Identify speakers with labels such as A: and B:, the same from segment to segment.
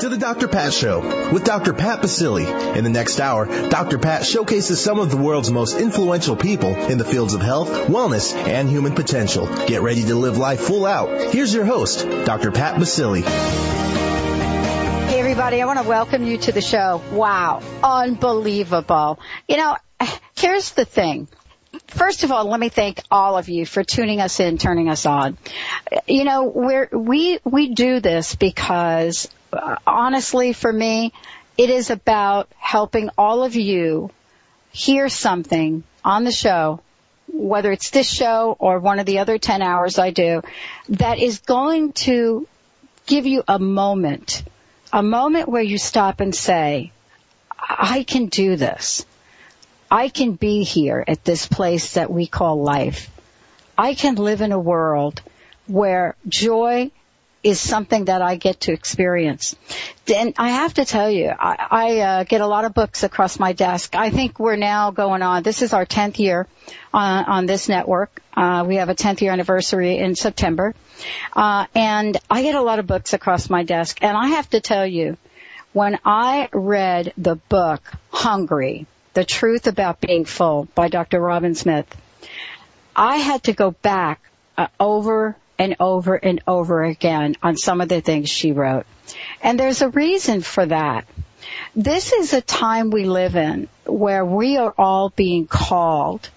A: To the Dr. Pat Show with Dr. Pat Baccili. In the next hour, Dr. Pat showcases some of the world's most influential people in the fields of health, wellness, and human potential. Get ready to live life full out. Here's your host, Dr. Pat Baccili.
B: Hey everybody, I want to welcome you to the show. Wow, unbelievable. You know, here's the thing first of all, let me thank all of you for tuning us in, turning us on. You know, we're, we, we do this because honestly for me, it is about helping all of you hear something on the show, whether it's this show or one of the other 10 hours I do, that is going to give you a moment, a moment where you stop and say, I can do this. I can be here at this place that we call life. I can live in a world where joy is something that I get to experience. And I have to tell you, I, I uh, get a lot of books across my desk. I think we're now going on. This is our 10th year on, on this network. Uh, we have a 10th year anniversary in September, uh, and I get a lot of books across my desk. And I have to tell you, when I read the book Hungry the Truth About Being Full by Dr. Robin Smith. I had to go back uh, over and over and over again on some of the things she wrote. And there's a reason for that. This is a time we live in where we are all being called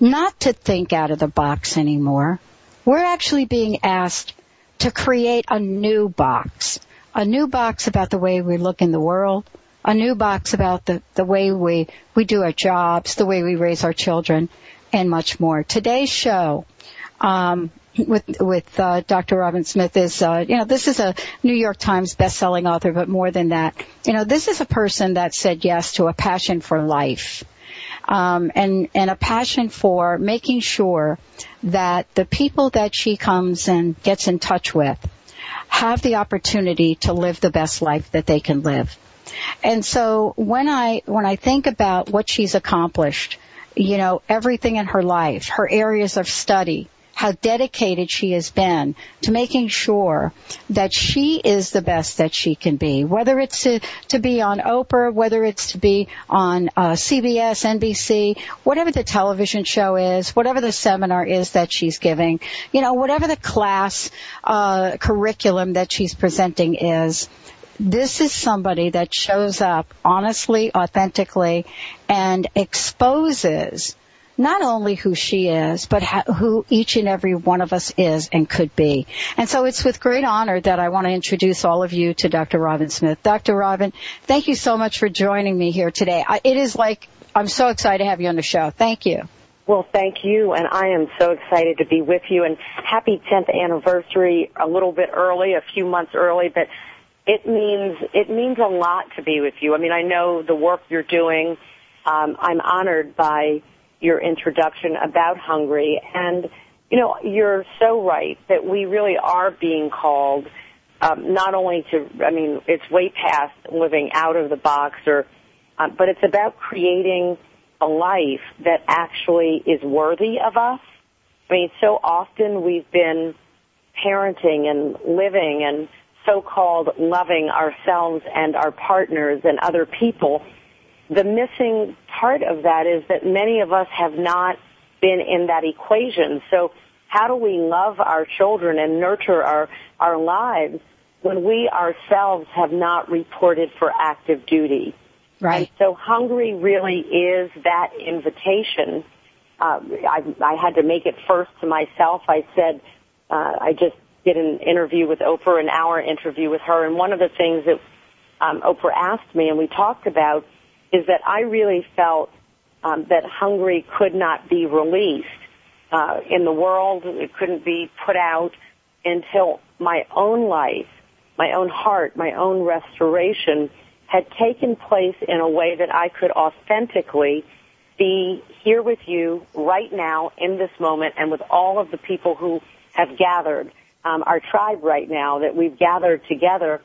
B: not to think out of the box anymore. We're actually being asked to create a new box. A new box about the way we look in the world, a new box about the, the way we, we do our jobs, the way we raise our children, and much more. Today's show, um, with with uh, Dr. Robin Smith is uh, you know this is a New York Times best-selling author, but more than that, you know this is a person that said yes to a passion for life, um, and and a passion for making sure that the people that she comes and gets in touch with have the opportunity to live the best life that they can live. And so when I, when I think about what she's accomplished, you know, everything in her life, her areas of study, how dedicated she has been to making sure that she is the best that she can be. Whether it's to, to be on Oprah, whether it's to be on uh, CBS, NBC, whatever the television show is, whatever the seminar is that she's giving, you know, whatever the class uh, curriculum that she's presenting is this is somebody that shows up honestly, authentically, and exposes not only who she is, but who each and every one of us is and could be. And so it's with great honor that I want to introduce all of you to Dr. Robin Smith. Dr. Robin, thank you so much for joining me here today. It is like, I'm so excited to have you on the show. Thank you.
C: Well, thank you, and I am so excited to be with you. And happy 10th anniversary, a little bit early, a few months early, but it means it means a lot to be with you. I mean, I know the work you're doing. Um, I'm honored by your introduction about Hungry. and you know, you're so right that we really are being called um, not only to. I mean, it's way past living out of the box, or uh, but it's about creating a life that actually is worthy of us. I mean, so often we've been parenting and living and so-called loving ourselves and our partners and other people, the missing part of that is that many of us have not been in that equation. So how do we love our children and nurture our, our lives when we ourselves have not reported for active duty?
B: Right.
C: And so hungry really is that invitation. Uh, I, I had to make it first to myself. I said, uh, I just did an interview with Oprah, an hour interview with her, and one of the things that um, Oprah asked me and we talked about is that I really felt um, that Hungry could not be released uh, in the world. It couldn't be put out until my own life, my own heart, my own restoration had taken place in a way that I could authentically be here with you right now in this moment and with all of the people who have gathered, um, our tribe right now, that we've gathered together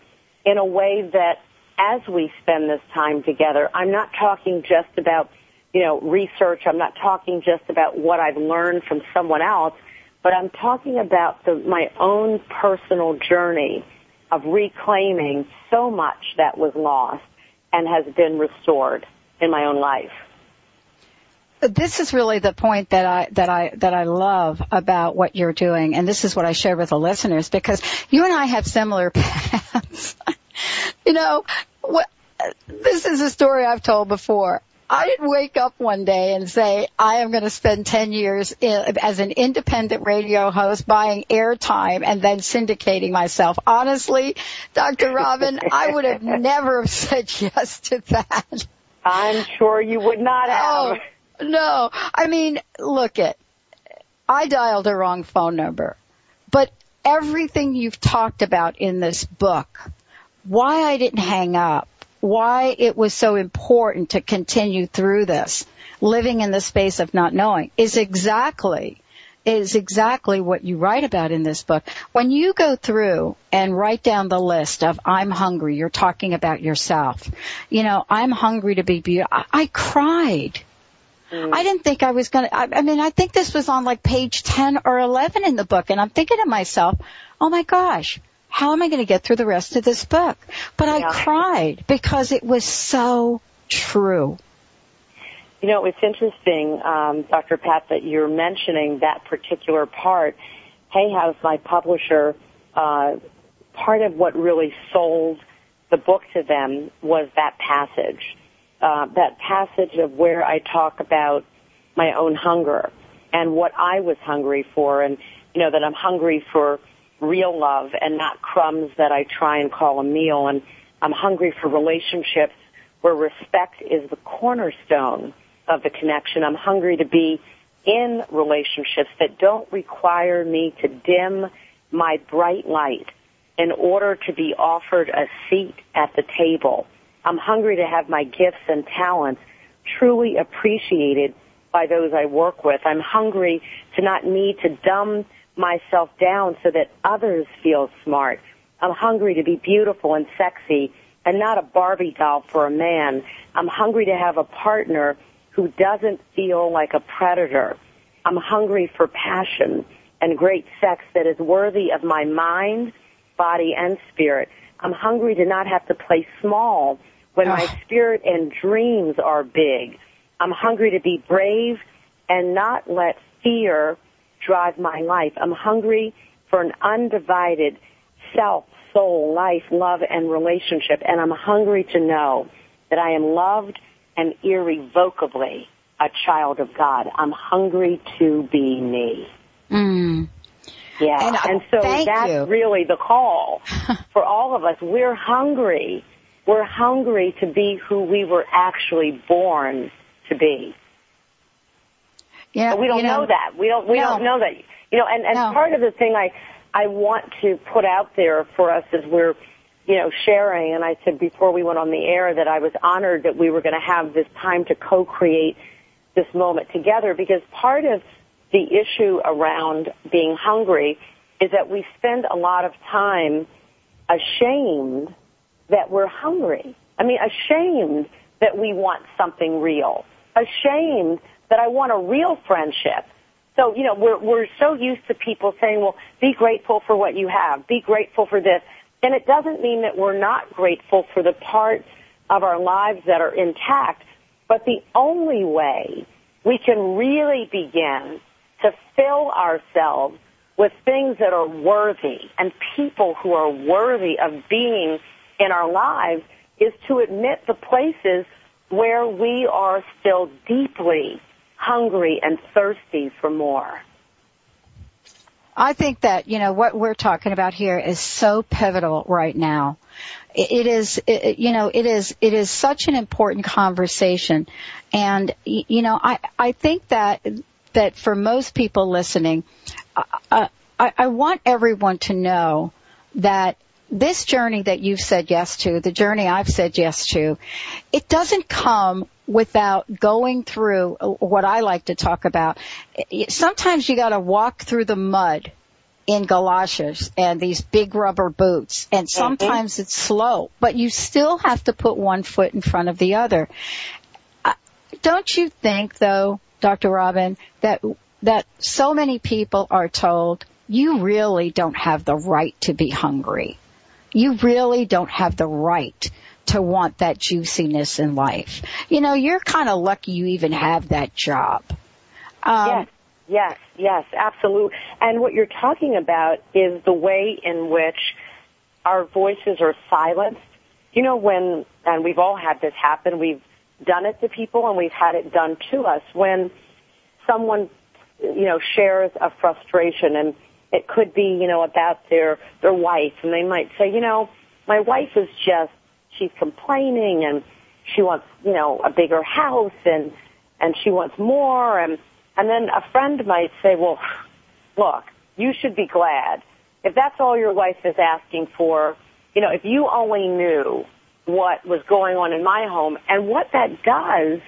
C: in a way that as we spend this time together, I'm not talking just about, you know, research. I'm not talking just about what I've learned from someone else, but I'm talking about the, my own personal journey of reclaiming so much that was lost and has been restored in my own life
B: this is really the point that I that I that I love about what you're doing, and this is what I share with the listeners because you and I have similar paths. you know, this is a story I've told before. I didn't wake up one day and say, I am going to spend 10 years in, as an independent radio host buying airtime and then syndicating myself. Honestly, Dr. Robin, I would have never said yes to that.
C: I'm sure you would not have. Oh,
B: no. I mean, look it. I dialed a wrong phone number. But everything you've talked about in this book, why I didn't hang up, why it was so important to continue through this, living in the space of not knowing, is exactly is exactly what you write about in this book. When you go through and write down the list of I'm hungry, you're talking about yourself. You know, I'm hungry to be beautiful. I, I cried. Mm. I didn't think I was going to, I mean, I think this was on like page 10 or 11 in the book and I'm thinking to myself, oh my gosh, how am I going to get through the rest of this book? But yeah. I cried because it was so true.
C: You know, it's interesting, um, Dr. Pat, that you're mentioning that particular part. Hay House, my publisher, uh, part of what really sold the book to them was that passage uh, that passage of where I talk about my own hunger and what I was hungry for, and you know that I'm hungry for real love and not crumbs that I try and call a meal, and I'm hungry for relationships where respect is the cornerstone of the connection. I'm hungry to be in relationships that don't require me to dim my bright light in order to be offered a seat at the table I'm hungry to have my gifts and talents truly appreciated by those I work with. I'm hungry to not need to dumb myself down so that others feel smart. I'm hungry to be beautiful and sexy and not a Barbie doll for a man. I'm hungry to have a partner who doesn't feel like a predator. I'm hungry for passion and great sex that is worthy of my mind, body, and spirit. I'm hungry to not have to play small when my spirit and dreams are big. I'm hungry to be brave and not let fear drive my life. I'm hungry for an undivided self, soul, life, love, and relationship. And I'm hungry to know that I am loved and irrevocably a child of God. I'm hungry to be me.
B: Mm.
C: Yeah.
B: And, uh,
C: and so that's
B: you.
C: really the call for all of us. We're hungry we're hungry to be who we were actually born to be.
B: Yeah,
C: but we don't
B: you know,
C: know that. We don't. We
B: no.
C: don't know that. You know, and and
B: no.
C: part of the thing I I want to put out there for us is we're you know sharing. And I said before we went on the air that I was honored that we were going to have this time to co-create this moment together because part of the issue around being hungry is that we spend a lot of time ashamed that we're hungry. I mean, ashamed that we want something real. Ashamed that I want a real friendship. So, you know, we're, we're so used to people saying, well, be grateful for what you have. Be grateful for this. And it doesn't mean that we're not grateful for the parts of our lives that are intact. But the only way we can really begin to fill ourselves with things that are worthy and people who are worthy of being in our lives is to admit the places where we are still deeply hungry and thirsty for more.
B: I think that, you know, what we're talking about here is so pivotal right now. It is, it, you know, it is, it is such an important conversation. And, you know, I, I think that, that for most people listening, uh, I, I want everyone to know that this journey that you've said yes to, the journey I've said yes to, it doesn't come without going through what I like to talk about. Sometimes you gotta walk through the mud in galoshes and these big rubber boots and
C: Mm-hmm.
B: sometimes it's slow, but you still have to put one foot in front of the other. Uh, Don't you think though, Dr. Robin, that, that so many people are told you really don't have the right to be hungry. You really don't have the right to want that juiciness in life. You know, you're kind of lucky you even have that job. Um,
C: yes, yes, yes, absolutely. And what you're talking about is the way in which our voices are silenced. You know, when, and we've all had this happen, we've done it to people and we've had it done to us when someone, you know, shares a frustration and it could be, you know, about their, their wife and they might say, you know, my wife is just, she's complaining and she wants, you know, a bigger house and, and she wants more and, and then a friend might say, well, look, you should be glad. If that's all your wife is asking for, you know, if you only knew what was going on in my home and what that does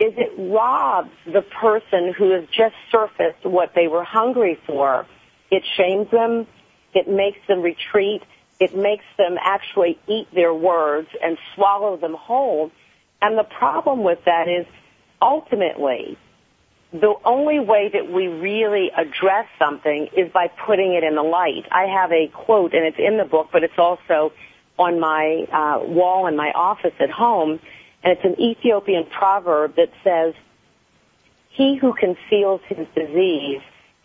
C: is it robs the person who has just surfaced what they were hungry for. It shames them. It makes them retreat. It makes them actually eat their words and swallow them whole. And the problem with that is ultimately the only way that we really address something is by putting it in the light. I have a quote, and it's in the book, but it's also on my uh, wall in my office at home, and it's an Ethiopian proverb that says, "He who conceals his disease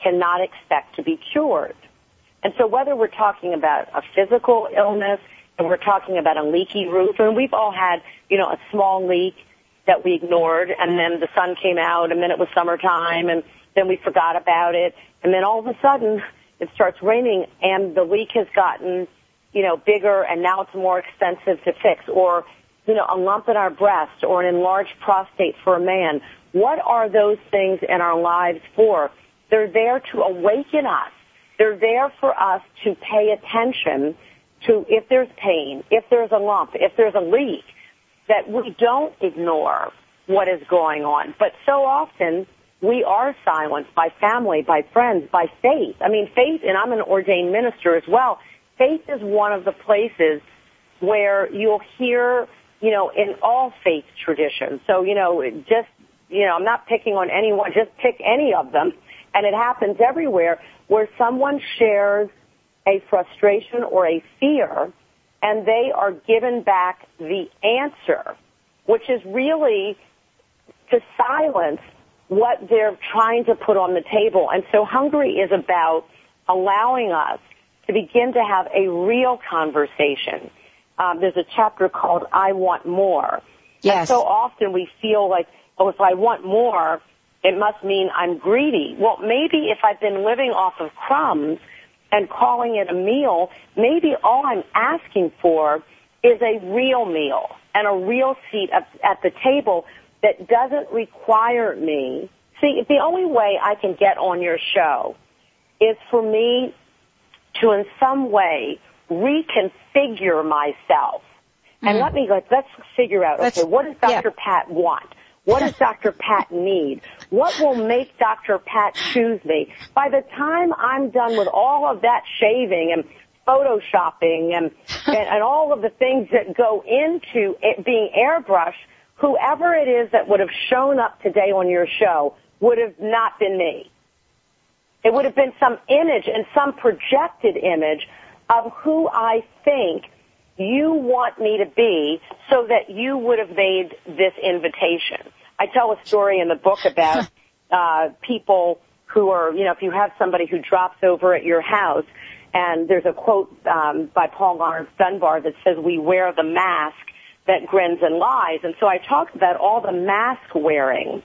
C: cannot expect to be cured." And so, whether we're talking about a physical illness, and we're talking about a leaky roof, and we've all had, you know, a small leak that we ignored and then the sun came out and then it was summertime and then we forgot about it and then all of a sudden it starts raining and the leak has gotten, you know, bigger and now it's more expensive to fix or, you know, a lump in our breast or an enlarged prostate for a man. What are those things in our lives for? They're there to awaken us. They're there for us to pay attention to if there's pain, if there's a lump, if there's a leak that we don't ignore what is going on. But so often we are silenced by family, by friends, by faith. I mean, faith, and I'm an ordained minister as well, faith is one of the places where you'll hear, you know, in all faith traditions. So, you know, just, you know, I'm not picking on anyone, just pick any of them. And it happens everywhere where someone shares a frustration or a fear and they are given back the answer, which is really to silence what they're trying to put on the table. And so Hungry is about allowing us to begin to have a real conversation. Um, there's a chapter called I Want More.
B: Yes.
C: And so often we feel like, oh, if I want more, it must mean I'm greedy. Well, maybe if I've been living off of crumbs, and calling it a meal, maybe all I'm asking for is a real meal and a real seat at, the table that doesn't require me. See, the only way I can get on your show is for me to in some way reconfigure myself. And
B: Mhm.
C: let me, let's, let's figure out,
B: Let's-
C: okay, what does Dr.
B: yeah.
C: Pat want? What does Dr. Pat need? What will make Dr. Pat choose me? By the time I'm done with all of that shaving and photoshopping and, and, and all of the things that go into it being airbrushed, whoever it is that would have shown up today on your show would have not been me. It would have been some image and some projected image of who I think you want me to be so that you would have made this invitation. I tell a story in the book about uh, people who are, you know, if you have somebody who drops over at your house, and there's a quote um, by Paul Laurence Dunbar that says, "We wear the mask that grins and lies." And so I talk about all the mask wearing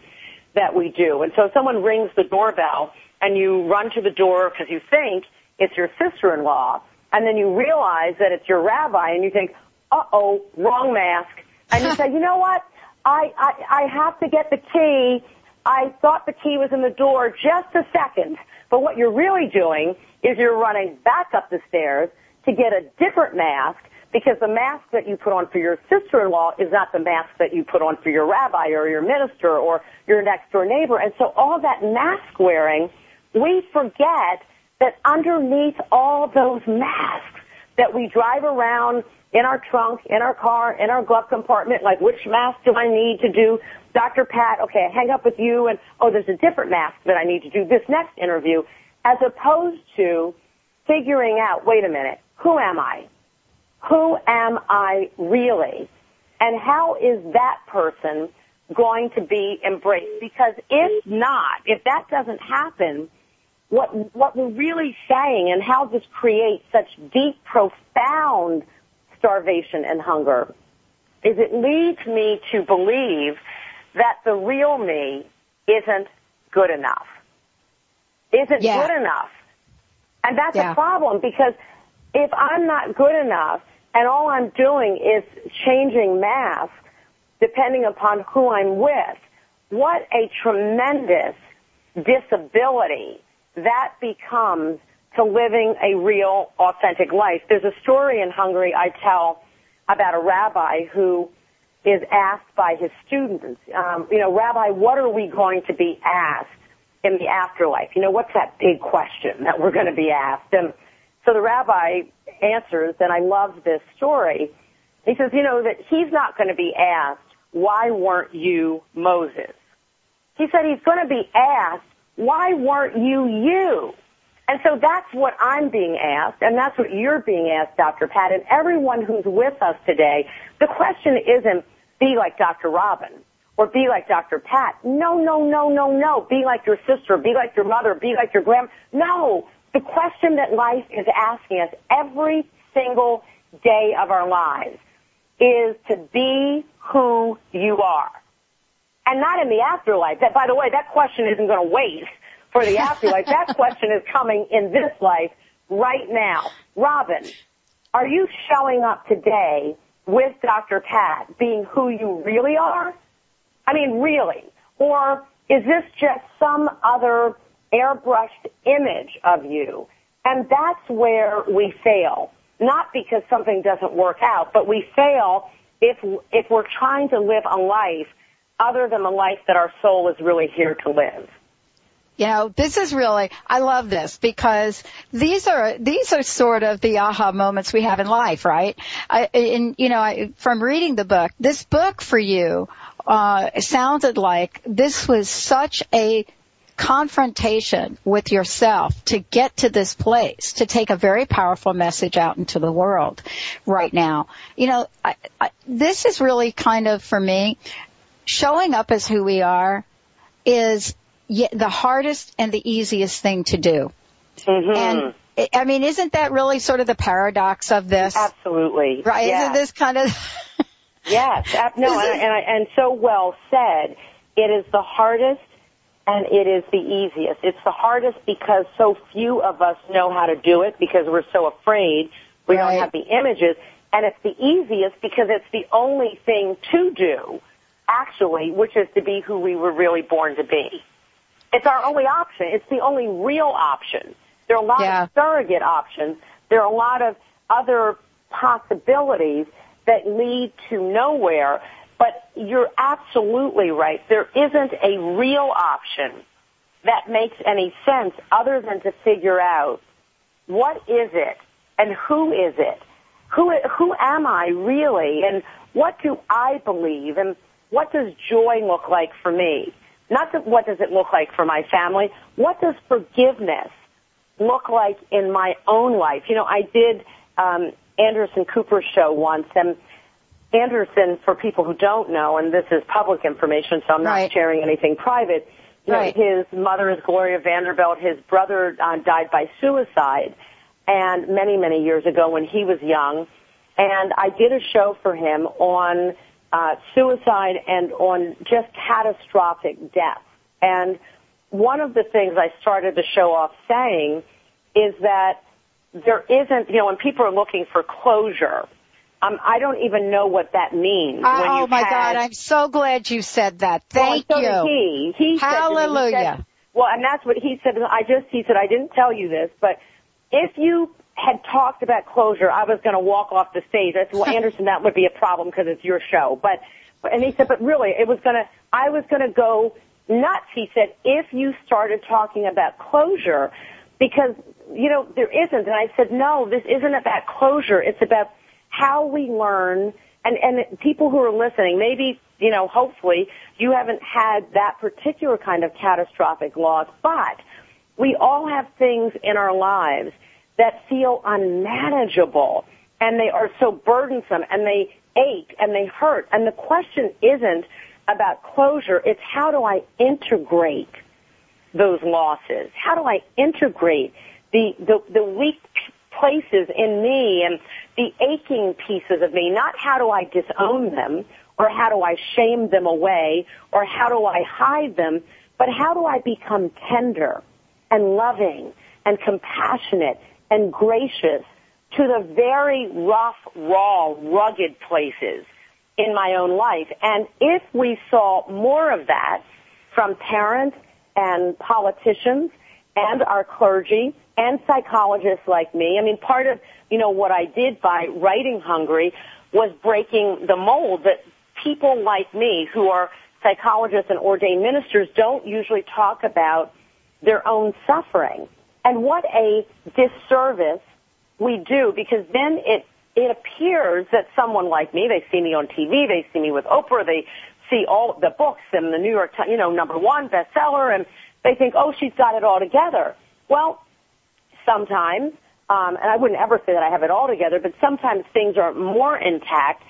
C: that we do. And so if someone rings the doorbell and you run to the door because you think it's your sister-in-law, and then you realize that it's your rabbi, and you think, "Uh-oh, wrong mask," and you say, "You know what? I, I I have to get the key. I thought the key was in the door just a second. But what you're really doing is you're running back up the stairs to get a different mask because the mask that you put on for your sister-in-law is not the mask that you put on for your rabbi or your minister or your next door neighbor. And so all that mask wearing, we forget that underneath all those masks that we drive around in our trunk, in our car, in our glove compartment, like which mask do I need to do? Dr. Pat, okay, I hang up with you and oh, there's a different mask that I need to do this next interview, as opposed to figuring out, wait a minute, who am I? Who am I really? And how is that person going to be embraced? Because if not, if that doesn't happen, what, what we're really saying and how this creates such deep, profound starvation and hunger is it leads me to believe that the real me isn't good enough. Isn't
B: Yeah.
C: good enough. And that's
B: Yeah.
C: a problem because if I'm not good enough and all I'm doing is changing masks depending upon who I'm with, what a tremendous disability that becomes to living a real authentic life. There's a story in Hungry I tell about a rabbi who is asked by his students, um, you know, Rabbi, what are we going to be asked in the afterlife? You know, what's that big question that we're going to be asked? And so the rabbi answers, and I love this story. He says, you know, that he's not going to be asked, why weren't you Moses? He said he's going to be asked, why weren't you you? And so that's what I'm being asked, and that's what you're being asked, Dr. Pat, and everyone who's with us today. The question isn't be like Dr. Robin or be like Dr. Pat. No, no, no, no, no. Be like your sister, be like your mother, be like your grandma. No. The question that life is asking us every single day of our lives is to be who you are. And not in the afterlife. That, by the way, that question isn't going to wait for the afterlife. that question is coming in this life right now. Robin, are you showing up today with Dr. Pat being who you really are? I mean, really? Or is this just some other airbrushed image of you? And that's where we fail. Not because something doesn't work out, but we fail if, if we're trying to live a life other than the life that our soul is really here to live.
B: You know, this is really, I love this because these are, these are sort of the aha moments we have in life, right? I, and, you know, I, from reading the book, this book for you, uh, sounded like this was such a confrontation with yourself to get to this place, to take a very powerful message out into the world right now. You know, I, I, this is really kind of for me, showing up as who we are is the hardest and the easiest thing to do.
C: Mm-hmm.
B: And I- mean, isn't that really sort of the paradox of this?
C: Absolutely.
B: Right?
C: Yes.
B: Isn't this kind of
C: Yes, no, and, and, and so well said. It is the hardest and it is the easiest. It's the hardest because so few of us know how to do it because we're so afraid we
B: Right.
C: don't have the images. And it's the easiest because it's the only thing to do, actually, which is to be who we were really born to be. It's our only option. It's the only real option. There are a lot
B: Yeah.
C: of surrogate options. There are a lot of other possibilities that lead to nowhere. But you're absolutely right. There isn't a real option that makes any sense other than to figure out what is it and who is it? Who, who am I really? And what do I believe? And what does joy look like for me? Not that what does it look like for my family? What does forgiveness look like in my own life? You know, I did um, Anderson Cooper's show once, and Anderson, for people who don't know, and this is public information, so I'm not
B: Right.
C: sharing anything private. You
B: Right.
C: know, his mother is Gloria Vanderbilt. His brother uh, died by suicide, and many, many years ago when he was young. And I did a show for him on uh, suicide and on just catastrophic death. And one of the things I started the show off saying is that there isn't, you know, when people are looking for closure, um, I don't even know what that means. when
B: Oh my
C: had-
B: God, I'm so glad you said that. Thank
C: well, so
B: you.
C: He. He said
B: Hallelujah.
C: said- well, and that's what he said. I just, he said, I didn't tell you this, but if you had talked about closure, I was going to walk off the stage. I said, well, Anderson, that would be a problem because it's your show. But, and he said, but really, it was going to, I was going to go nuts. He said, if you started talking about closure, because, you know, there isn't. And I said, no, this isn't about closure. It's about how we learn and, and people who are listening, maybe, you know, hopefully you haven't had that particular kind of catastrophic loss, but we all have things in our lives that feel unmanageable and they are so burdensome and they ache and they hurt. And the question isn't about closure, it's how do I integrate those losses? How do I integrate the, the, the weak places in me and the aching pieces of me? Not how do I disown them or how do I shame them away or how do I hide them, but how do I become tender and loving and compassionate and gracious to the very rough, raw, rugged places in my own life. And if we saw more of that from parents and politicians and our clergy and psychologists like me, I mean, part of, you know, what I did by writing Hungry was breaking the mold that people like me who are psychologists and ordained ministers don't usually talk about their own suffering. And what a disservice we do because then it it appears that someone like me, they see me on TV, they see me with Oprah, they see all the books and the New York Times, you know, number one bestseller, and they think, oh, she's got it all together. Well, sometimes, um, and I wouldn't ever say that I have it all together, but sometimes things are more intact.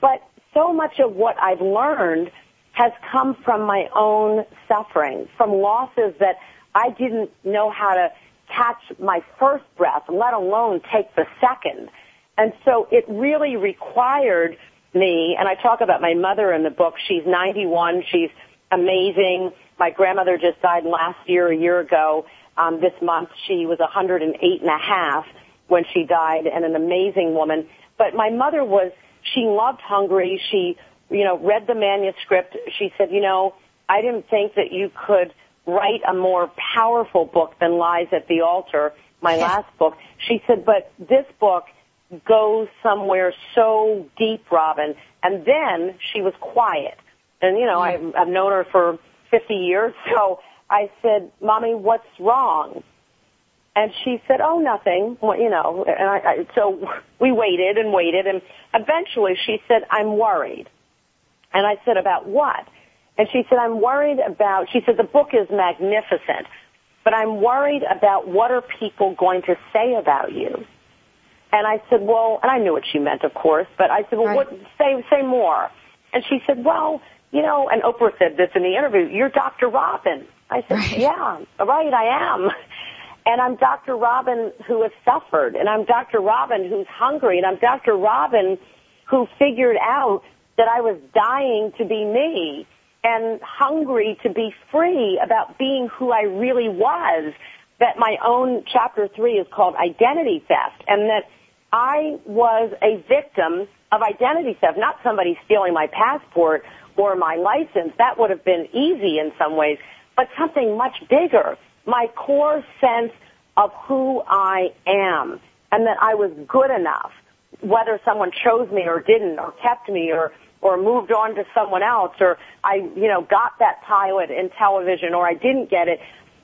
C: But so much of what I've learned has come from my own suffering, from losses that I didn't know how to catch my first breath, let alone take the second. And so it really required me, and I talk about my mother in the book. She's 91. She's amazing. My grandmother just died last year, a year ago. Um, this month, she was 108 and a half when she died, and an amazing woman. But my mother was, she loved Hungry. She, you know, read the manuscript. She said, you know, I didn't think that you could write a more powerful book than Lies at the Altar, my last book. She said, but this book goes somewhere so deep, Robin. And then she was quiet. And, you know, mm. I've, I've known her for 50 years, so I said, Mommy, what's wrong? And she said, oh, nothing, well, you know, and I, I, so we waited and waited, and eventually she said, I'm worried. And I said, about what? And she said, I'm worried about, she said, the book is magnificent, but I'm worried about what are people going to say about you. And I said, well, and I knew what she meant, of course, but I said, well, right. what, say, say more. And she said, well, you know, and Oprah said this in the interview, you're Dr. Robin. I said, right. yeah, right, I am. And I'm Dr. Robin who has suffered, and I'm Dr. Robin who's hungry, and I'm Dr. Robin who figured out that I was dying to be me and hungry to be free about being who I really was. That my own chapter three is called identity theft and that I was a victim of identity theft, not somebody stealing my passport or my license. That would have been easy in some ways, but something much bigger. My core sense of who I am and that I was good enough, whether someone chose me or didn't or kept me or or moved on to someone else or I, you know, got that pilot in television or I didn't get it,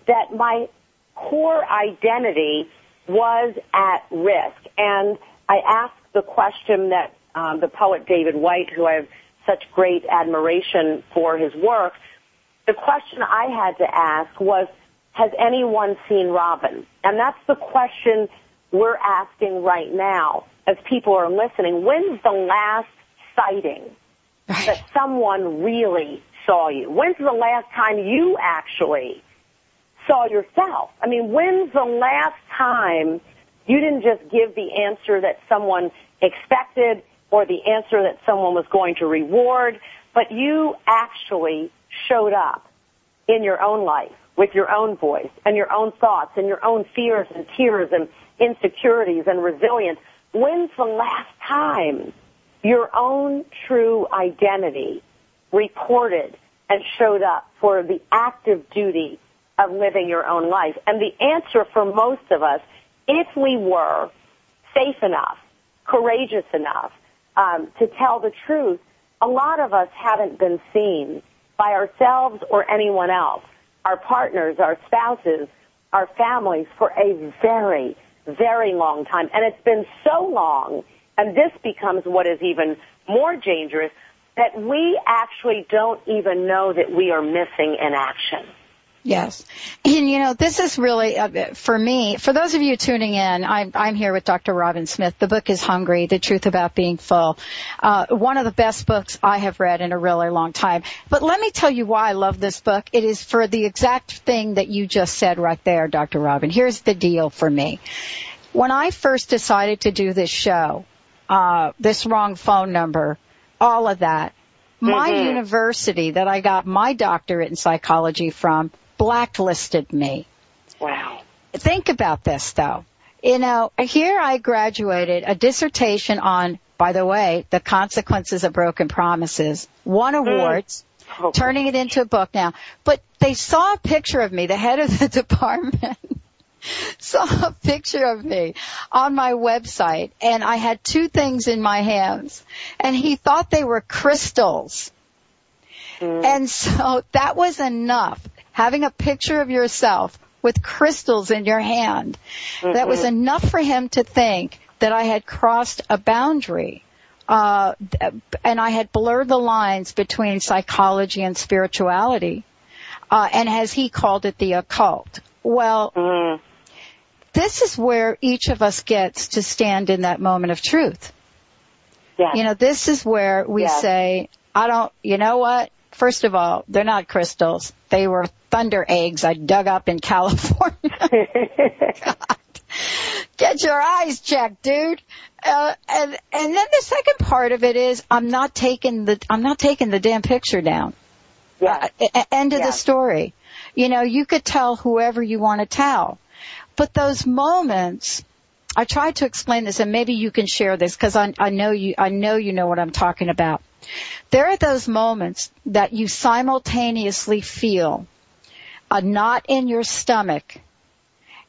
C: that my core identity was at risk. And I asked the question that um, the poet David Whyte, who I have such great admiration for his work, the question I had to ask was, has anyone seen Robin? And that's the question we're asking right now as people are listening. When's the last sighting that someone really saw you? When's the last time you actually saw yourself? I mean, when's the last time you didn't just give the answer that someone expected or the answer that someone was going to reward, but you actually showed up in your own life with your own voice and your own thoughts and your own fears and tears and insecurities and resilience. When's the last time your own true identity reported and showed up for the active duty of living your own life. And the answer for most of us, if we were safe enough, courageous enough um, to tell the truth, a lot of us haven't been seen by ourselves or anyone else, our partners, our spouses, our families for a very, very long time. And it's been so long, and this becomes what is even more dangerous, that we actually don't even know that we are missing in action.
B: Yes. And you know, this is really, uh, for me, for those of you tuning in, I'm, I'm here with Dr. Robin Smith. The book is Hungry, The Truth About Being Full. Uh, one of the best books I have read in a really long time. But let me tell you why I love this book. It is for the exact thing that you just said right there, Dr. Robin. Here's the deal for me. When I first decided to do this show, uh, this wrong phone number, all of that, my
C: Mhm.
B: university that I got my doctorate in psychology from blacklisted me.
C: Wow.
B: Think about this though. You know, here I graduated a dissertation on, by the way, the consequences of broken promises, won awards,
C: Oh,
B: turning it into a book now. But they saw a picture of me, the head of the department saw a picture of me on my website and I had two things in my hands and he thought they were crystals.
C: Mm.
B: And so that was enough. Having a picture of yourself with crystals in your hand, that was enough for him to think that I had crossed a boundary. Uh, and I had blurred the lines between psychology and spirituality. Uh, and as he called it, the occult. Well,
C: Mm.
B: This is where each of us gets to stand in that moment of truth.
C: Yes.
B: You know, this is where we
C: Yes.
B: say, I don't, you know what? First of all, they're not crystals. They were thunder eggs I dug up in California. Get your eyes checked, dude. Uh, and, and then the second part of it is, I'm not taking the, I'm not taking the damn picture down.
C: yes.
B: Uh, end of the story. You know, you could tell whoever you want to tell. But those moments, I tried to explain this and maybe you can share this because I, I know you, I know you know what I'm talking about. There are those moments that you simultaneously feel a knot in your stomach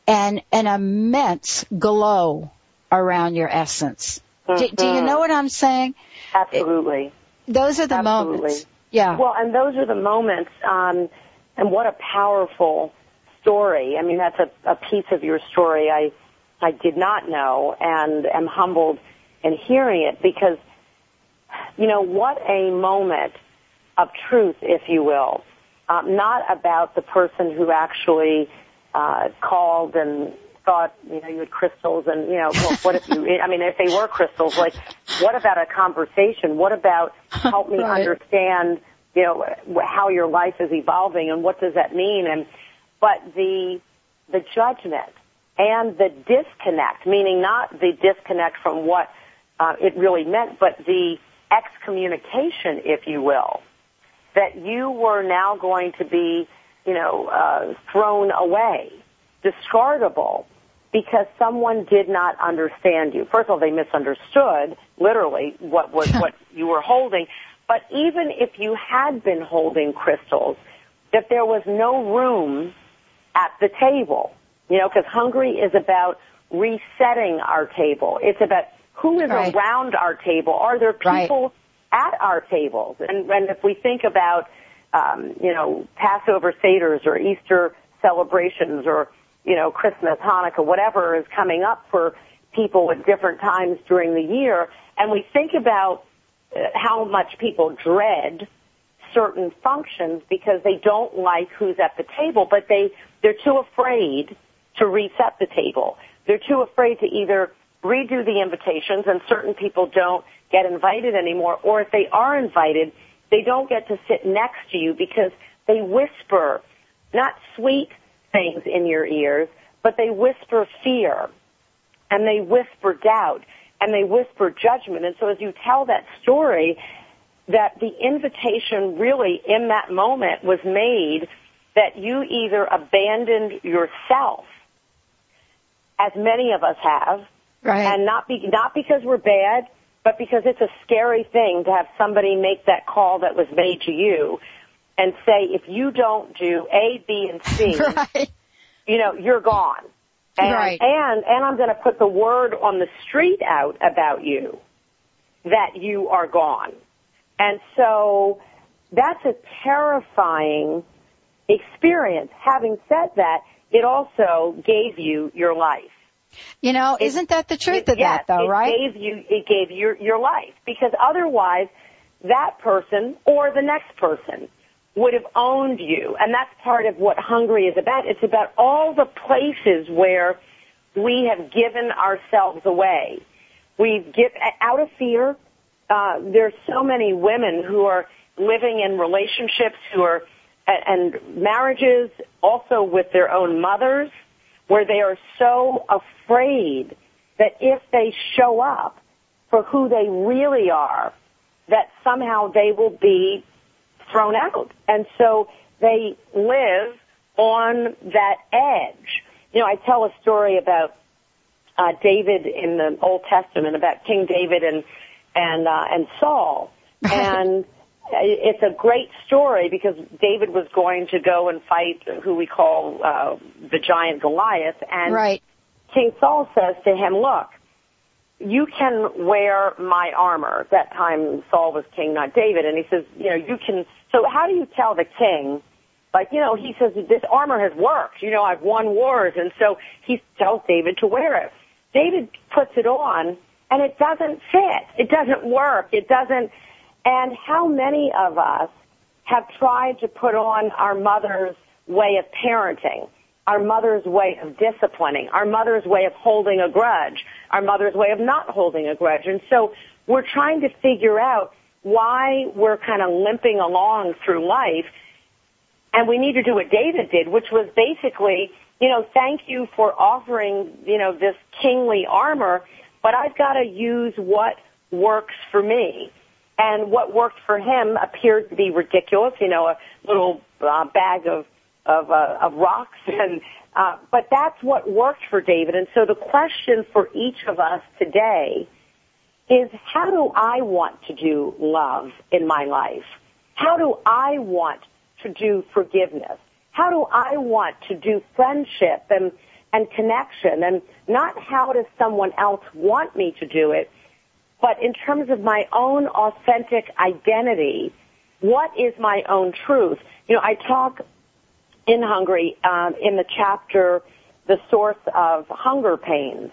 B: and an immense glow around your essence. Do, do you know what I'm saying?
C: Absolutely.
B: Those are the
C: Absolutely.
B: moments. Yeah.
C: Well, and those are the moments, um, and what a powerful story. I mean, that's a, a piece of your story I, I did not know and am humbled in hearing it because, you know, what a moment of truth, if you will. Um, not about the person who actually uh, called and thought, you know, you had crystals and, you know, well, what if you, I mean, if they were crystals, like, what about a conversation? What about help me
B: Right.
C: understand, you know, how your life is evolving and what does that mean? And, but the, the judgment and the disconnect, meaning not the disconnect from what uh, it really meant, but the excommunication, if you will, that you were now going to be, you know, uh, thrown away, discardable, because someone did not understand you. First of all, they misunderstood literally what was what you were holding. But even if you had been holding crystals, that there was no room at the table, you know, because hungry is about resetting our table. It's about who is
B: Right.
C: around our table. Are there
B: Right.
C: people at our tables? And, and if we think about, um, you know, Passover Seder's or Easter celebrations or, you know, Christmas, Hanukkah, whatever is coming up for people at different times during the year, and we think about uh, how much people dread certain functions because they don't like who's at the table, but they, they're too afraid to reset the table. They're too afraid to either redo the invitations and certain people don't get invited anymore, or if they are invited, they don't get to sit next to you because they whisper, not sweet things in your ears, but they whisper fear and they whisper doubt and they whisper judgment. And so as you tell that story, that the invitation really in that moment was made that you either abandoned yourself, as many of us have,
B: right.
C: and not be, not because we're bad, but because it's a scary thing to have somebody make that call that was made to you and say, if you don't do A, B, and C,
B: right.
C: you know, you're gone. And,
B: Right.
C: and, and I'm going to put the word on the street out about you that you are gone. And so that's a terrifying experience. Having said that, it also gave you your life.
B: You know, is isn't that the truth
C: it,
B: of
C: yes,
B: that though, right? it?
C: Gave you, it gave your, your life. Because otherwise, that person or the next person would have owned you. And that's part of what Hungry is about. It's about all the places where we have given ourselves away. We give out of fear. Uh, there's so many women who are living in relationships who are and marriages also with their own mothers where they are so afraid that if they show up for who they really are, that somehow they will be thrown out. And so they live on that edge. You know, I tell a story about uh, David in the Old Testament, about King David and and uh, and Saul, and it's a great story because David was going to go and fight who we call uh, the giant Goliath, and
B: right.
C: King Saul says to him, "Look, you can wear my armor." That time Saul was king, not David, and he says, "You know, you can." So how do you tell the king? Like, you know, he says, this armor has worked. You know, I've won wars. And so he tells David to wear it. David puts it on and it doesn't fit. It doesn't work. It doesn't, and how many of us have tried to put on our mother's way of parenting, our mother's way of disciplining, our mother's way of holding a grudge, our mother's way of not holding a grudge. And so we're trying to figure out why we're kind of limping along through life. And we need to do what David did, which was basically, you know, thank you for offering, you know, this kingly armor, but I've got to use what works for me and what worked for him appeared to be ridiculous. You know, a little uh, bag of of, uh, of rocks, and uh, but that's what worked for David. And so the question for each of us today is, how do I want to do love in my life? How do I want to do forgiveness? How do I want to do friendship and and connection, and not how does someone else want me to do it? But in terms of my own authentic identity, what is my own truth? You know, I talk in Hungry um, in the chapter, the source of hunger pains,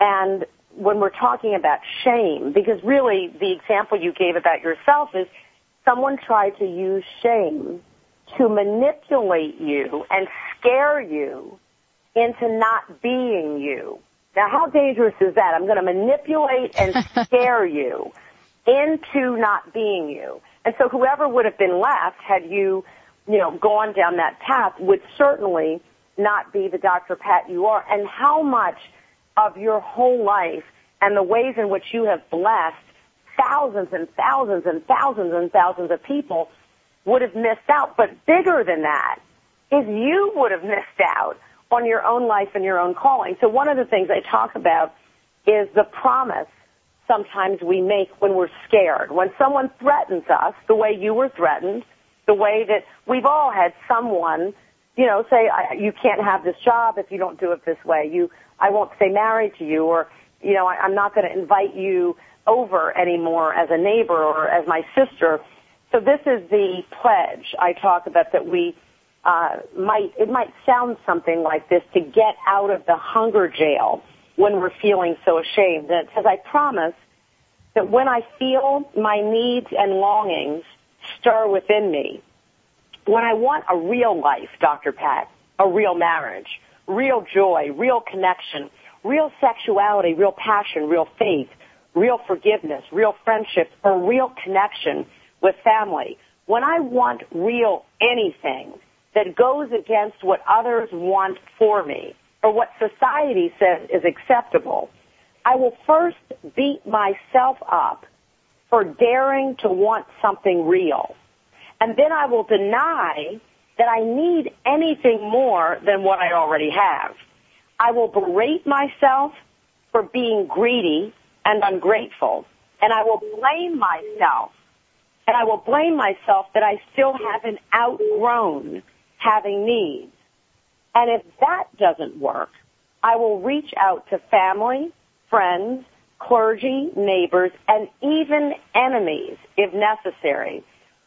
C: and when we're talking about shame, because really the example you gave about yourself is someone tried to use shame to manipulate you and scare you into not being you. Now, how dangerous is that? I'm going to manipulate and scare you into not being you. And so whoever would have been left had you, you know, gone down that path would certainly not be the Dr. Pat you are. And how much of your whole life and the ways in which you have blessed thousands and thousands and thousands and thousands of people would have missed out. But bigger than that is you would have missed out on your own life and your own calling. So one of the things I talk about is the promise sometimes we make when we're scared. When someone threatens us, the way you were threatened, the way that we've all had someone, you know, say, you can't have this job if you don't do it this way. You, I won't stay married to you or, you know, I, I'm not going to invite you over anymore as a neighbor or as my sister. So this is the pledge I talk about that we uh, might it might sound something like this to get out of the hunger jail when we're feeling so ashamed. And it says, I promise that when I feel my needs and longings stir within me, when I want a real life, Dr. Pat, a real marriage, real joy, real connection, real sexuality, real passion, real faith, real forgiveness, real friendship, or real connection with family, when I want real anything, that goes against what others want for me or what society says is acceptable, I will first beat myself up for daring to want something real. And then I will deny that I need anything more than what I already have. I will berate myself for being greedy and ungrateful. And I will blame myself. And I will blame myself that I still haven't outgrown having needs. And if that doesn't work, I will reach out to family, friends, clergy, neighbors, and even enemies, if necessary,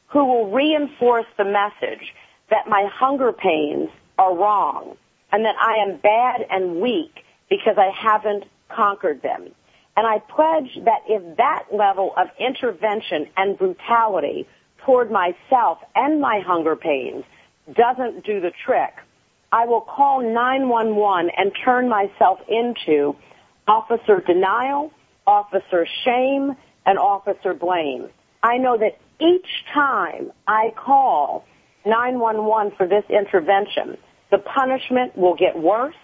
C: who will reinforce the message that my hunger pains are wrong and that I am bad and weak because I haven't conquered them. And I pledge that if that level of intervention and brutality toward myself and my hunger pains doesn't do the trick, I will call 911 and turn myself into officer denial, officer shame, and officer blame. I know that each time I call 911 for this intervention, the punishment will get worse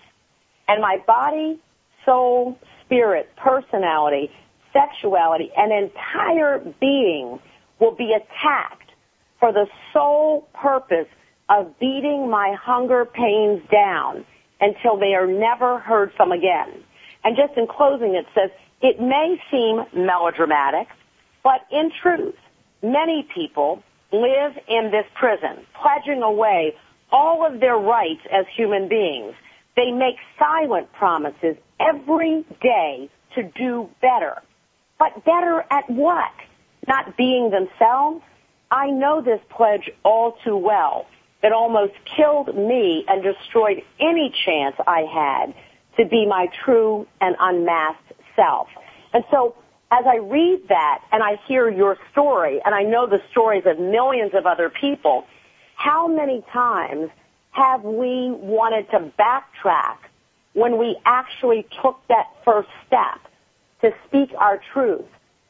C: and my body, soul, spirit, personality, sexuality, and entire being will be attacked for the sole purpose of beating my hunger pains down until they are never heard from again. And just in closing, it says, it may seem melodramatic, but in truth, many people live in this prison, pledging away all of their rights as human beings. They make silent promises every day to do better. But better at what? Not being themselves? I know this pledge all too well. It almost killed me and destroyed any chance I had to be my true and unmasked self. And so as I read that and I hear your story and I know the stories of millions of other people, how many times have we wanted to backtrack when we actually took that first step to speak our truth,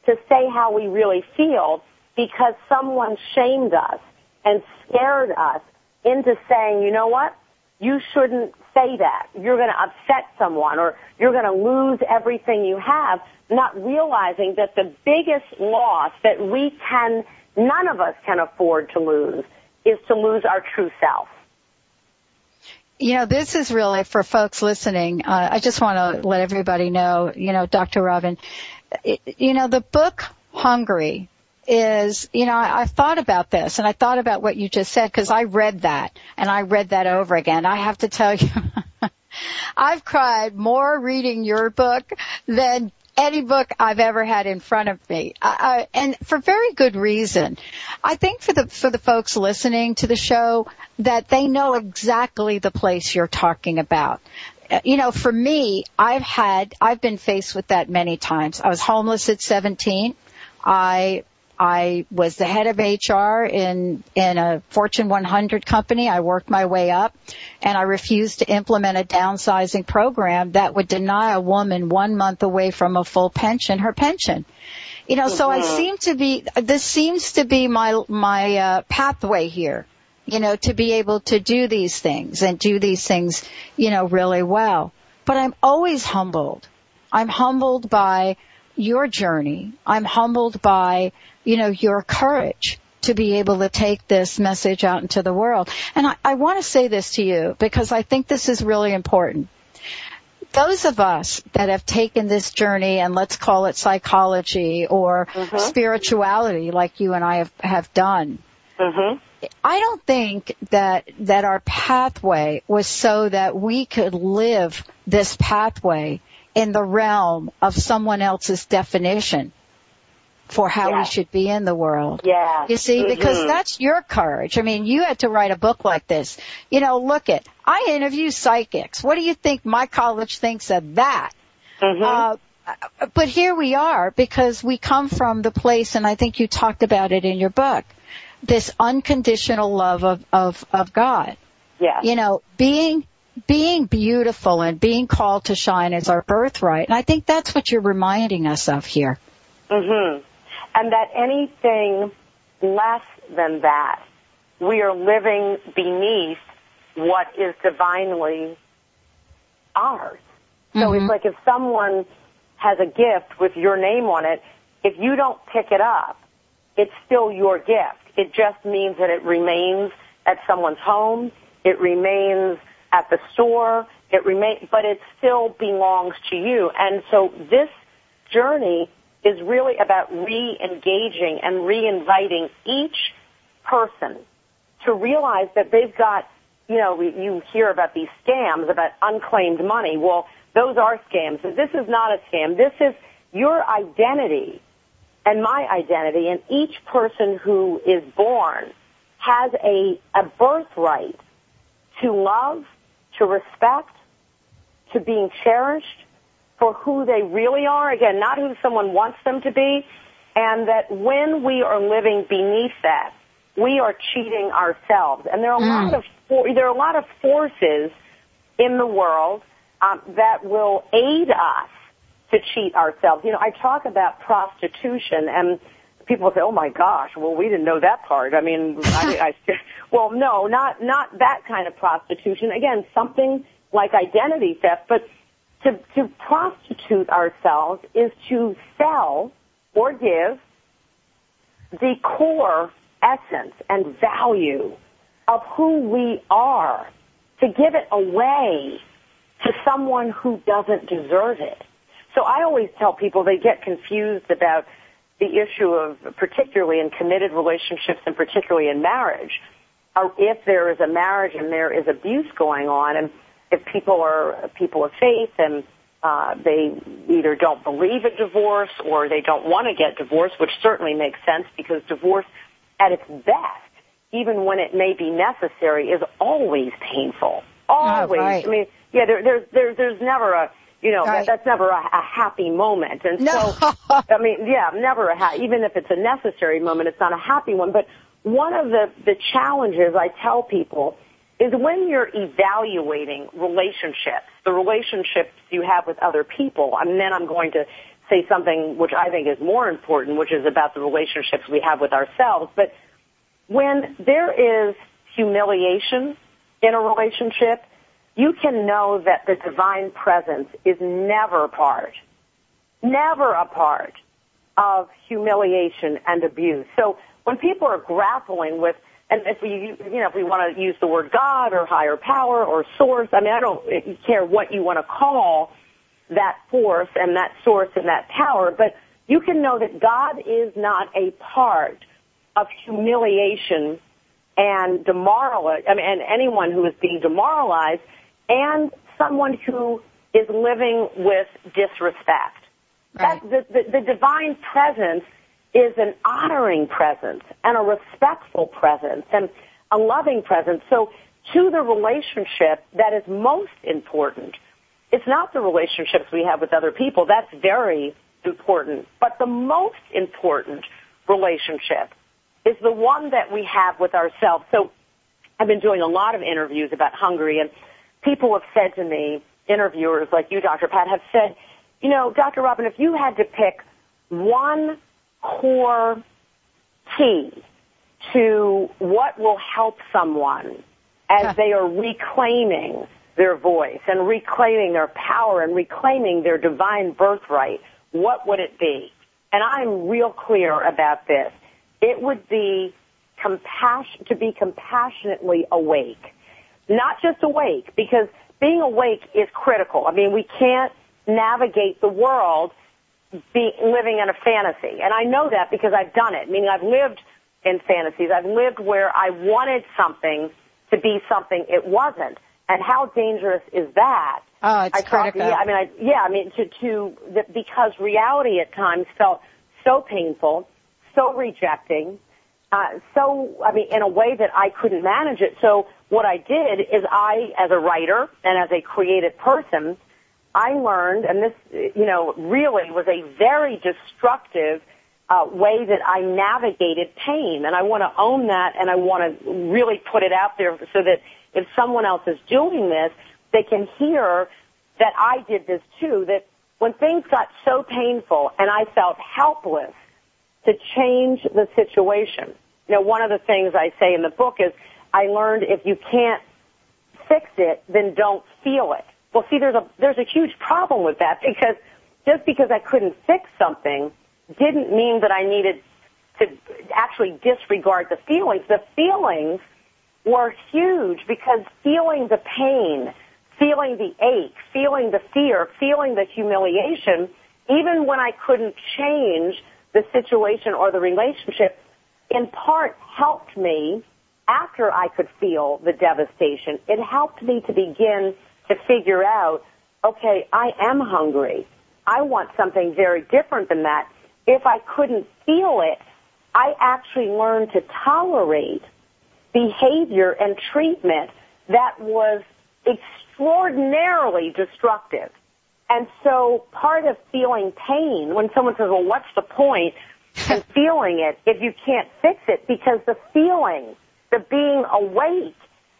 C: to say how we really feel because someone shamed us and scared us into saying, you know what? You shouldn't say that. You're going to upset someone or you're going to lose everything you have, not realizing that the biggest loss that we can, none of us can afford to lose is to lose our true self.
B: You know, this is really for folks listening. Uh, I just want to let everybody know, you know, Dr. Robin, you know, the book Hungry is, you know, I, I've thought about this and I thought about what you just said because I read that and I read that over again. I have to tell you, I've cried more reading your book than any book I've ever had in front of me, I, I, and for very good reason. I think for the for the folks listening to the show that they know exactly the place you're talking about. Uh, you know, for me, I've had I've been faced with that many times. I was homeless at 17. I I was the head of HR in, in a Fortune 100 company. I worked my way up and I refused to implement a downsizing program that would deny a woman one month away from a full pension her pension. You know, so I mm-hmm. seem to be, this seems to be my, my, uh, pathway here, you know, to be able to do these things and do these things, you know, really well. But I'm always humbled. I'm humbled by your journey. I'm humbled by you know, your courage to be able to take this message out into the world. And I, I want to say this to you because I think this is really important. Those of us that have taken this journey and let's call it psychology or mm-hmm. spirituality like you and I have, have done, mm-hmm. I don't think that that our pathway was so that we could live this pathway in the realm of someone else's definition for how we should be in the world.
C: Yeah.
B: You see, mm-hmm. because that's your courage. I mean, you had to write a book like this. You know, look at, I interview psychics. What do you think my college thinks of that? Mm-hmm. Uh, but here we are because we come from the place, and I think you talked about it in your book, this unconditional love of, of, of God.
C: Yeah.
B: You know, being, being beautiful and being called to shine is our birthright. And I think that's what you're reminding us of here.
C: Mhm and that anything less than that, we are living beneath what is divinely ours. So mm-hmm. it's like if someone has a gift with your name on it, if you don't pick it up, it's still your gift. It just means that it remains at someone's home, it remains at the store, it remains, but it still belongs to you. And so this journey is really about re-engaging and re-inviting each person to realize that they've got, you know, you hear about these scams about unclaimed money. Well, those are scams. This is not a scam. This is your identity and my identity and each person who is born has a, a birthright to love, to respect, to being cherished for who they really are. Again, not who someone wants them to be. And that when we are living beneath that, we are cheating ourselves. And there are a mm. lot of there are a lot of forces in the world um, that will aid us to cheat ourselves. You know, I talk about prostitution and people say, "Oh my gosh, well we didn't know that part." I mean, I, I, well, no, not not that kind of prostitution. Again, something like identity theft, but to to prostitute ourselves is to sell or give the core essence and value of who we are to give it away to someone who doesn't deserve it. So I always tell people they get confused about the issue of, particularly in committed relationships and particularly in marriage, if there is a marriage and there is abuse going on, and if people are people of faith and uh, they either don't believe in divorce or they don't want to get divorced, which certainly makes sense because divorce at its best, even when it may be necessary, is always painful. Always.
B: Oh, right.
C: I mean, yeah, there, there's, there, there's never a, you know, right. that, that's never a, a happy moment. And
B: no.
C: so, I mean, yeah, never a ha- even if it's a necessary moment, it's not a happy one. But one of the, the challenges I tell people is when you're evaluating relationships, the relationships you have with other people, and then I'm going to say something which I think is more important, which is about the relationships we have with ourselves. But when there is humiliation in a relationship, you can know that the divine presence is never part, never a part of humiliation and abuse. So when people are grappling with, and if we, you know, if we want to use the word God or higher power or source, I mean, I don't care what you want to call that force and that source and that power, but you can know that God is not a part of humiliation and demoralize, I mean, and anyone who is being demoralized and someone who is living with disrespect. Right. That, the, the, the divine presence is an honoring presence and a respectful presence and a loving presence. So to the relationship that is most important, it's not the relationships we have with other people. That's very important. But the most important relationship is the one that we have with ourselves. So I've been doing a lot of interviews about Hungry and people have said to me, interviewers like you, Dr. Pat, have said, you know, Dr. Robin, if you had to pick one core key to what will help someone as they are reclaiming their voice and reclaiming their power and reclaiming their divine birthright, what would it be? And I'm real clear about this. It would be compassion, to be compassionately awake not just awake, because being awake is critical. I mean, we can't navigate the world be living in a fantasy. And I know that because I've done it. Meaning I've lived in fantasies. I've lived where I wanted something to be something it wasn't. And how dangerous is that?
B: Oh, it's
C: I
B: critical.
C: yeah, I mean, I, yeah, I mean, to, to, the, because reality at times felt so painful, so rejecting, uh, so, I mean, in a way that I couldn't manage it. So what I did is I, as a writer and as a creative person, I learned, and this, you know, really was a very destructive uh, way that I navigated pain. And I want to own that and I want to really put it out there so that if someone else is doing this, they can hear that I did this too, that when things got so painful and I felt helpless to change the situation. You know, one of the things I say in the book is I learned if you can't fix it, then don't feel it. Well, see, there's a there's a huge problem with that because just because I couldn't fix something didn't mean that I needed to actually disregard the feelings. The feelings were huge because feeling the pain, feeling the ache, feeling the fear, feeling the humiliation, even when I couldn't change the situation or the relationship, in part helped me after I could feel the devastation, it helped me to begin to figure out, okay, I am hungry. I want something very different than that. If I couldn't feel it, I actually learned to tolerate behavior and treatment that was extraordinarily destructive. And so part of feeling pain, when someone says, well, what's the point in feeling it if you can't fix it? Because the feeling, the being awake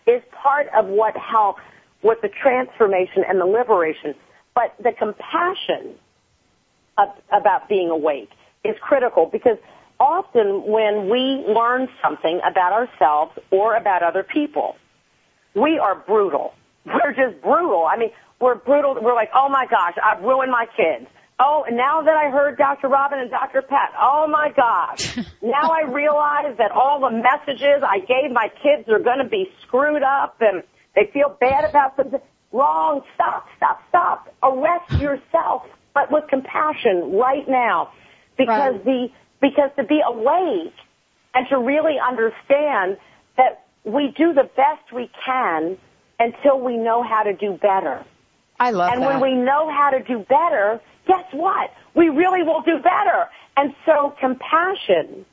C: is part of what helps with the transformation and the liberation. But the compassion of, about being awake is critical because often when we learn something about ourselves or about other people, we are brutal. We're just brutal. I mean, we're brutal. We're like, oh my gosh, I've ruined my kids. Oh, and now that I heard Dr. Robin and Dr. Pat, oh my gosh. now I realize that all the messages I gave my kids are going to be screwed up and they feel bad about them. Wrong. Stop, stop, stop. Arrest yourself, but with compassion right now. Because right. the, because to be awake and to really understand that we do the best we can until we know how to do better.
B: I love
C: and
B: that.
C: when we know how to do better, guess what? We really will do better. And so compassion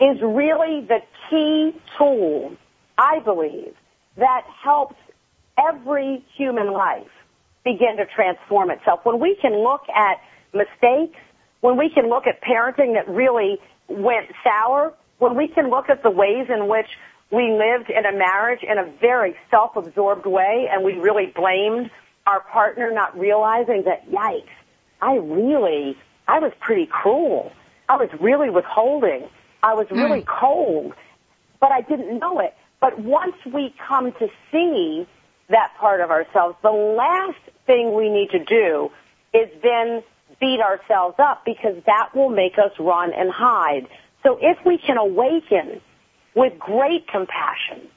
C: is really the key tool, I believe, that helps every human life begin to transform itself. When we can look at mistakes, when we can look at parenting that really went sour, when we can look at the ways in which we lived in a marriage in a very self-absorbed way and we really blamed our partner not realizing that, yikes, I really, I was pretty cruel. I was really withholding. I was really mm. cold, but I didn't know it. But once we come to see that part of ourselves, the last thing we need to do is then beat ourselves up because that will make us run and hide. So if we can awaken with great compassion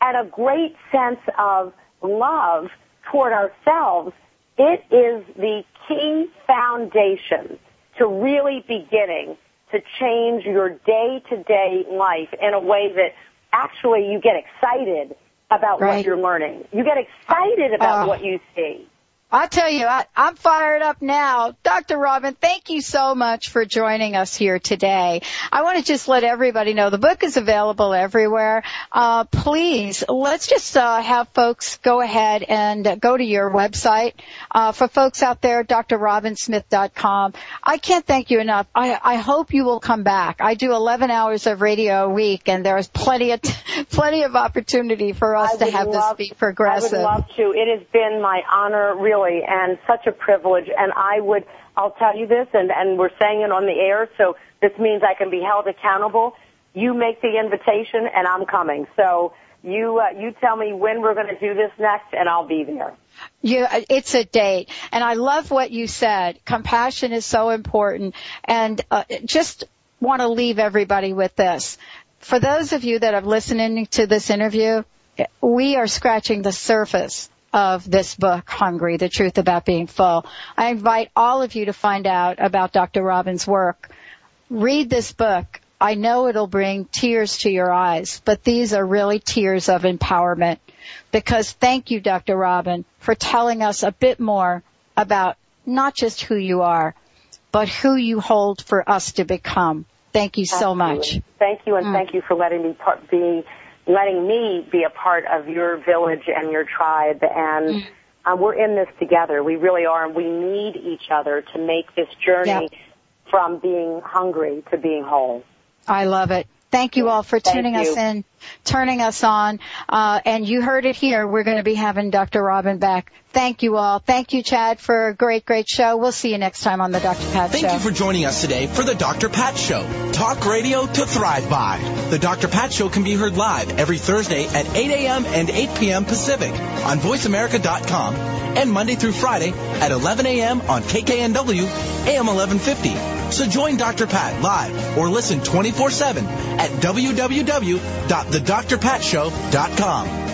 C: and a great sense of love toward ourselves, it is the key foundation to really beginning to change your day-to-day life in a way that actually you get excited about right. what you're learning. You get excited about uh, what you see.
B: I tell you, I, I'm fired up now. Dr. Robin, thank you so much for joining us here today. I want to just let everybody know the book is available everywhere. Uh, please, let's just uh, have folks go ahead and go to your website. Uh, for folks out there, drrobinsmith.com. I can't thank you enough. I, I hope you will come back. I do 11 hours of radio a week, and there's plenty of plenty of opportunity for us I to have love, this be progressive.
C: I would love to. It has been my honor, really and such a privilege. And I would, I'll tell you this, and, and we're saying it on the air, so this means I can be held accountable. You make the invitation, and I'm coming. So you uh, you tell me when we're going to do this next, and I'll be there.
B: Yeah, it's a date, and I love what you said. Compassion is so important, and uh, just want to leave everybody with this. For those of you that have listening to this interview, we are scratching the surface of this book, Hungry, The Truth About Being Full. I invite all of you to find out about Dr. Robin's work. Read this book. I know it'll bring tears to your eyes, but these are really tears of empowerment because thank you, Dr. Robin, for telling us a bit more about not just who you are, but who you hold for us to become. Thank you so
C: Absolutely.
B: much.
C: Thank you, and mm. thank you for letting me part, be letting me be a part of your village and your tribe and mm. uh, we're in this together. We really are and we need each other to make this journey from being hungry to being whole.
B: I love it. Thank you all for tuning us in, turning us on. Uh, and you heard it here. We're going to be having Dr. Robin back. Thank you all. Thank you, Chad, for a great, great show. We'll see you next time on the Dr. Pat
A: Thank
B: Show.
A: Thank you for joining us today for the Dr. Pat Show. Talk radio to thrive by. The Dr. Pat Show can be heard live every Thursday at 8 a.m. and 8 p.m. Pacific on VoiceAmerica.com and Monday through Friday at 11 a.m. on KKNW AM 1150. So join Dr. Pat live or listen 24-7 at www.thedrpatshow.com.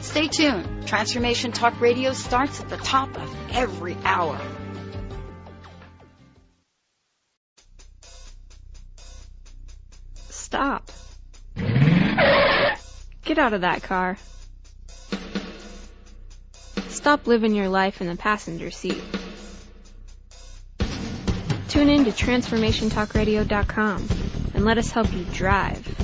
B: Stay tuned. Transformation Talk Radio starts at the top of every hour.
D: Stop. Get out of that car. Stop living your life in the passenger seat. Tune in to TransformationTalkRadio.com and let us help you drive.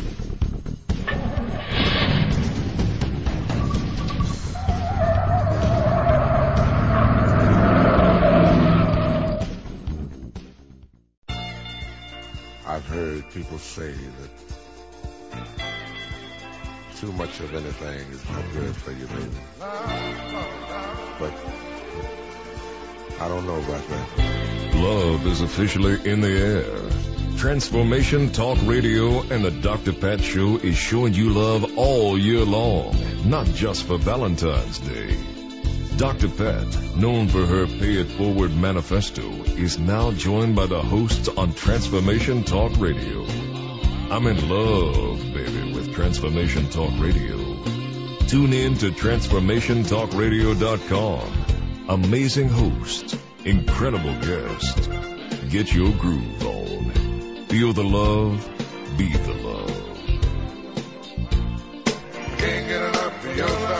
E: People say that too much of anything is not good for you, baby. But I don't know about that.
F: Love is officially in the air. Transformation Talk Radio and the Dr. Pat Show is showing you love all year long, not just for Valentine's Day. Dr. Pat, known for her Pay It Forward manifesto, is now joined by the hosts on Transformation Talk Radio. I'm in love, baby, with Transformation Talk Radio. Tune in to TransformationTalkRadio.com. Amazing hosts, incredible guests. Get your groove on. Feel the love, be the love.
E: Can't get enough of your love,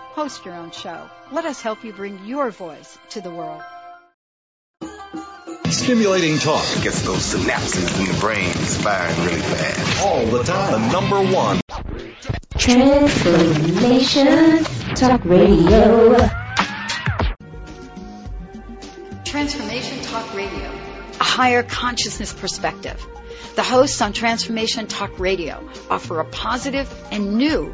B: Host your own show. Let us help you bring your voice to the world.
G: Stimulating talk
H: gets those synapses in the brain firing really fast.
G: all the time.
H: The number one.
I: Transformation Talk Radio.
B: Transformation Talk Radio, a higher consciousness perspective. The hosts on Transformation Talk Radio offer a positive and new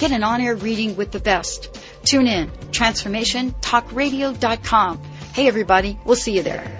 B: Get an on air reading with the best. Tune in, transformationtalkradio.com. Hey, everybody, we'll see you there.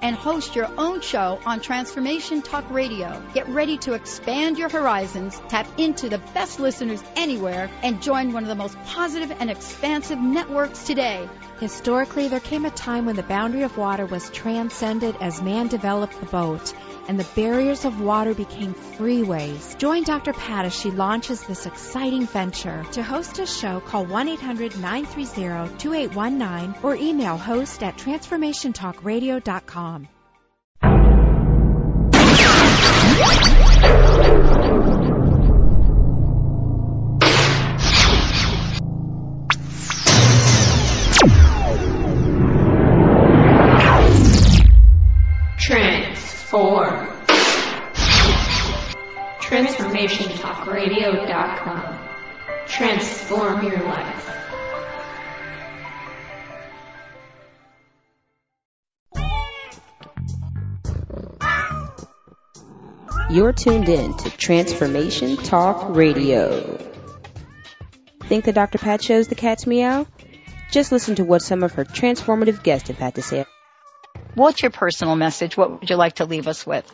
B: and host your own show on Transformation Talk Radio. Get ready to expand your horizons, tap into the best listeners anywhere, and join one of the most positive and expansive networks today.
J: Historically, there came a time when the boundary of water was transcended as man developed the boat and the barriers of water became freeways. Join Dr. Pat as she launches this exciting venture. To host a show, call 1-800-930-2819 or email host at transformationtalkradio.com.
D: TransformationTalkRadio.com. Transform your life.
I: You're tuned in to Transformation Talk Radio. Think the Dr. Pat shows the cat's meow? Just listen to what some of her transformative guests have had to say.
B: What's your personal message? What would you like to leave us with?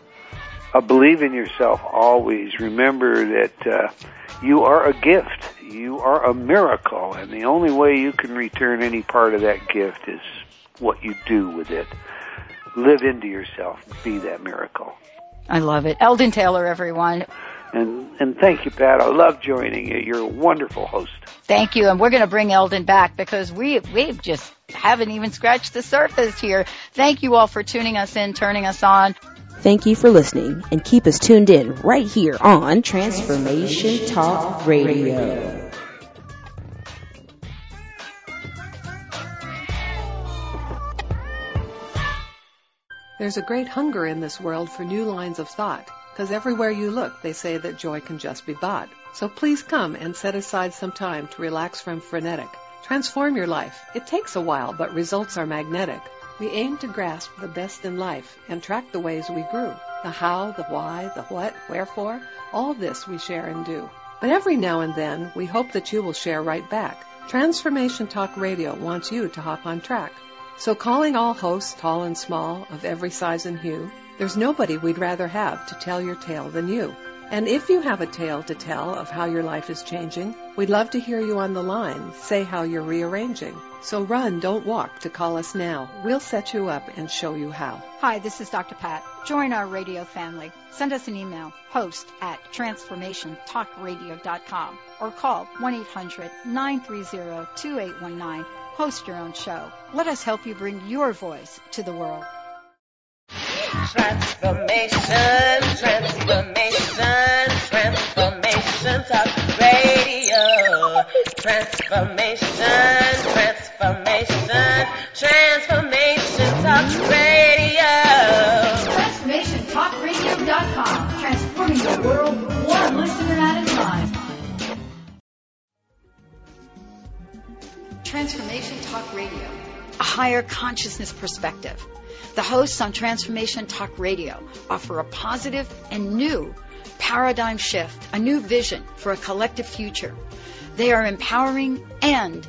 G: Uh, believe in yourself always. Remember that uh, you are a gift. You are a miracle, and the only way you can return any part of that gift is what you do with it. Live into yourself. Be that miracle.
B: I love it. Eldon Taylor, everyone.
G: And and thank you, Pat. I love joining you. You're a wonderful host.
B: Thank you, and we're going to bring Eldon back because we we just haven't even scratched the surface here. Thank you all for tuning us in, turning us on.
I: Thank you for listening and keep us tuned in right here on Transformation Talk Radio.
K: There's a great hunger in this world for new lines of thought, because everywhere you look, they say that joy can just be bought. So please come and set aside some time to relax from frenetic. Transform your life. It takes a while, but results are magnetic. We aim to grasp the best in life and track the ways we grew. The how, the why, the what, wherefore, all this we share and do. But every now and then, we hope that you will share right back. Transformation Talk Radio wants you to hop on track. So calling all hosts, tall and small, of every size and hue, there's nobody we'd rather have to tell your tale than you. And if you have a tale to tell of how your life is changing, we'd love to hear you on the line say how you're rearranging. So run, don't walk to call us now. We'll set you up and show you how.
B: Hi, this is Dr. Pat. Join our radio family. Send us an email, host at transformationtalkradio.com or call 1-800-930-2819. Host your own show. Let us help you bring your voice to the world.
L: Transformation, transformation, transformation talk radio. Transformation, transformation, transformation talk radio.
B: TransformationTalkRadio.com. Transforming the world one listener at a time. Transformation Talk Radio. A higher consciousness perspective. The hosts on Transformation Talk Radio offer a positive and new paradigm shift, a new vision for a collective future. They are empowering and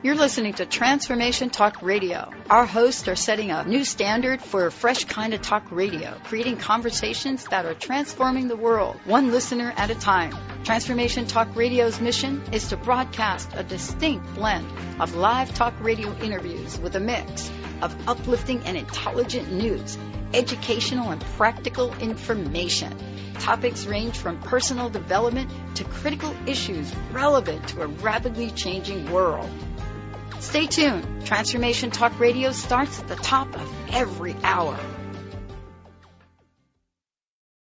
B: You're listening to Transformation Talk Radio. Our hosts are setting a new standard for a fresh kind of talk radio, creating conversations that are transforming the world, one listener at a time. Transformation Talk Radio's mission is to broadcast a distinct blend of live talk radio interviews with a mix of uplifting and intelligent news, educational and practical information. Topics range from personal development to critical issues relevant to a rapidly changing world. Stay tuned. Transformation Talk Radio starts at the top of every hour.